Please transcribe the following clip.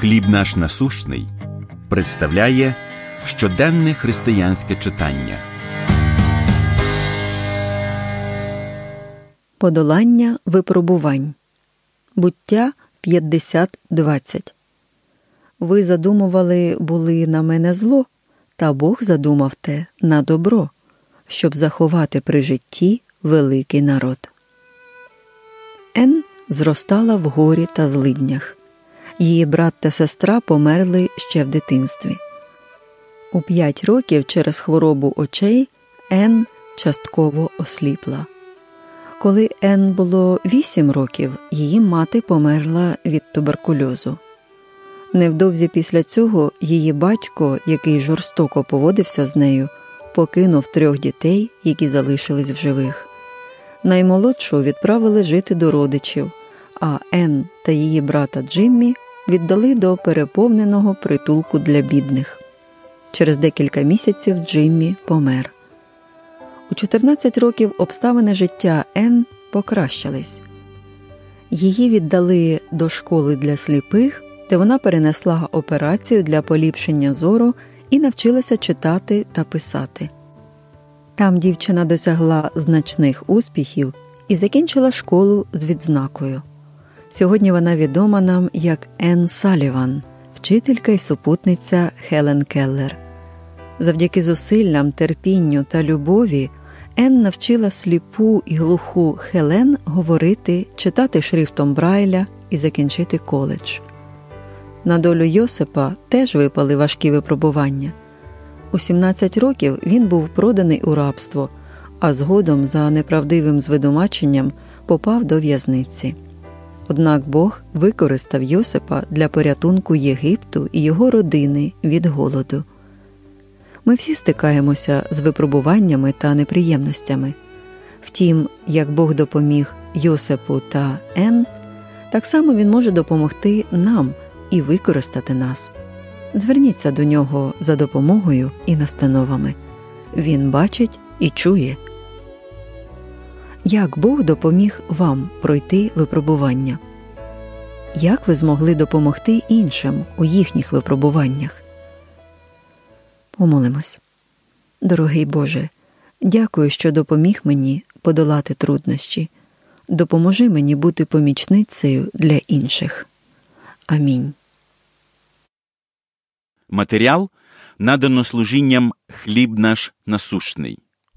Хліб наш насущний представляє щоденне християнське читання. Подолання випробувань. Буття 50.20 Ви задумували були на мене зло, та Бог задумав те на добро, щоб заховати при житті великий народ. Ен зростала в горі та злиднях. Її брат та сестра померли ще в дитинстві. У п'ять років через хворобу очей Ен частково осліпла. Коли Ен було вісім років, її мати померла від туберкульозу. Невдовзі після цього її батько, який жорстоко поводився з нею, покинув трьох дітей, які залишились в живих. Наймолодшу відправили жити до родичів, а Ен та її брата Джиммі віддали до переповненого притулку для бідних. Через декілька місяців Джиммі помер. У 14 років обставини життя Ен покращились. Її віддали до школи для сліпих, де вона перенесла операцію для поліпшення зору і навчилася читати та писати. Там дівчина досягла значних успіхів і закінчила школу з відзнакою. Сьогодні вона відома нам як Ен Саліван, вчителька і супутниця Хелен Келлер. Завдяки зусиллям, терпінню та любові Ен навчила сліпу і глуху Хелен говорити, читати шрифтом Брайля і закінчити коледж. На долю Йосипа теж випали важкі випробування. У 17 років він був проданий у рабство, а згодом за неправдивим звидомаченням попав до в'язниці. Однак Бог використав Йосипа для порятунку Єгипту і його родини від голоду. Ми всі стикаємося з випробуваннями та неприємностями. Втім, як Бог допоміг Йосипу та Ен, так само він може допомогти нам і використати нас. Зверніться до нього за допомогою і настановами. Він бачить і чує. Як Бог допоміг вам пройти випробування? Як ви змогли допомогти іншим у їхніх випробуваннях? Помолимось. Дорогий Боже, дякую, що допоміг мені подолати труднощі. Допоможи мені бути помічницею для інших. Амінь. Матеріал надано служінням хліб наш насущний.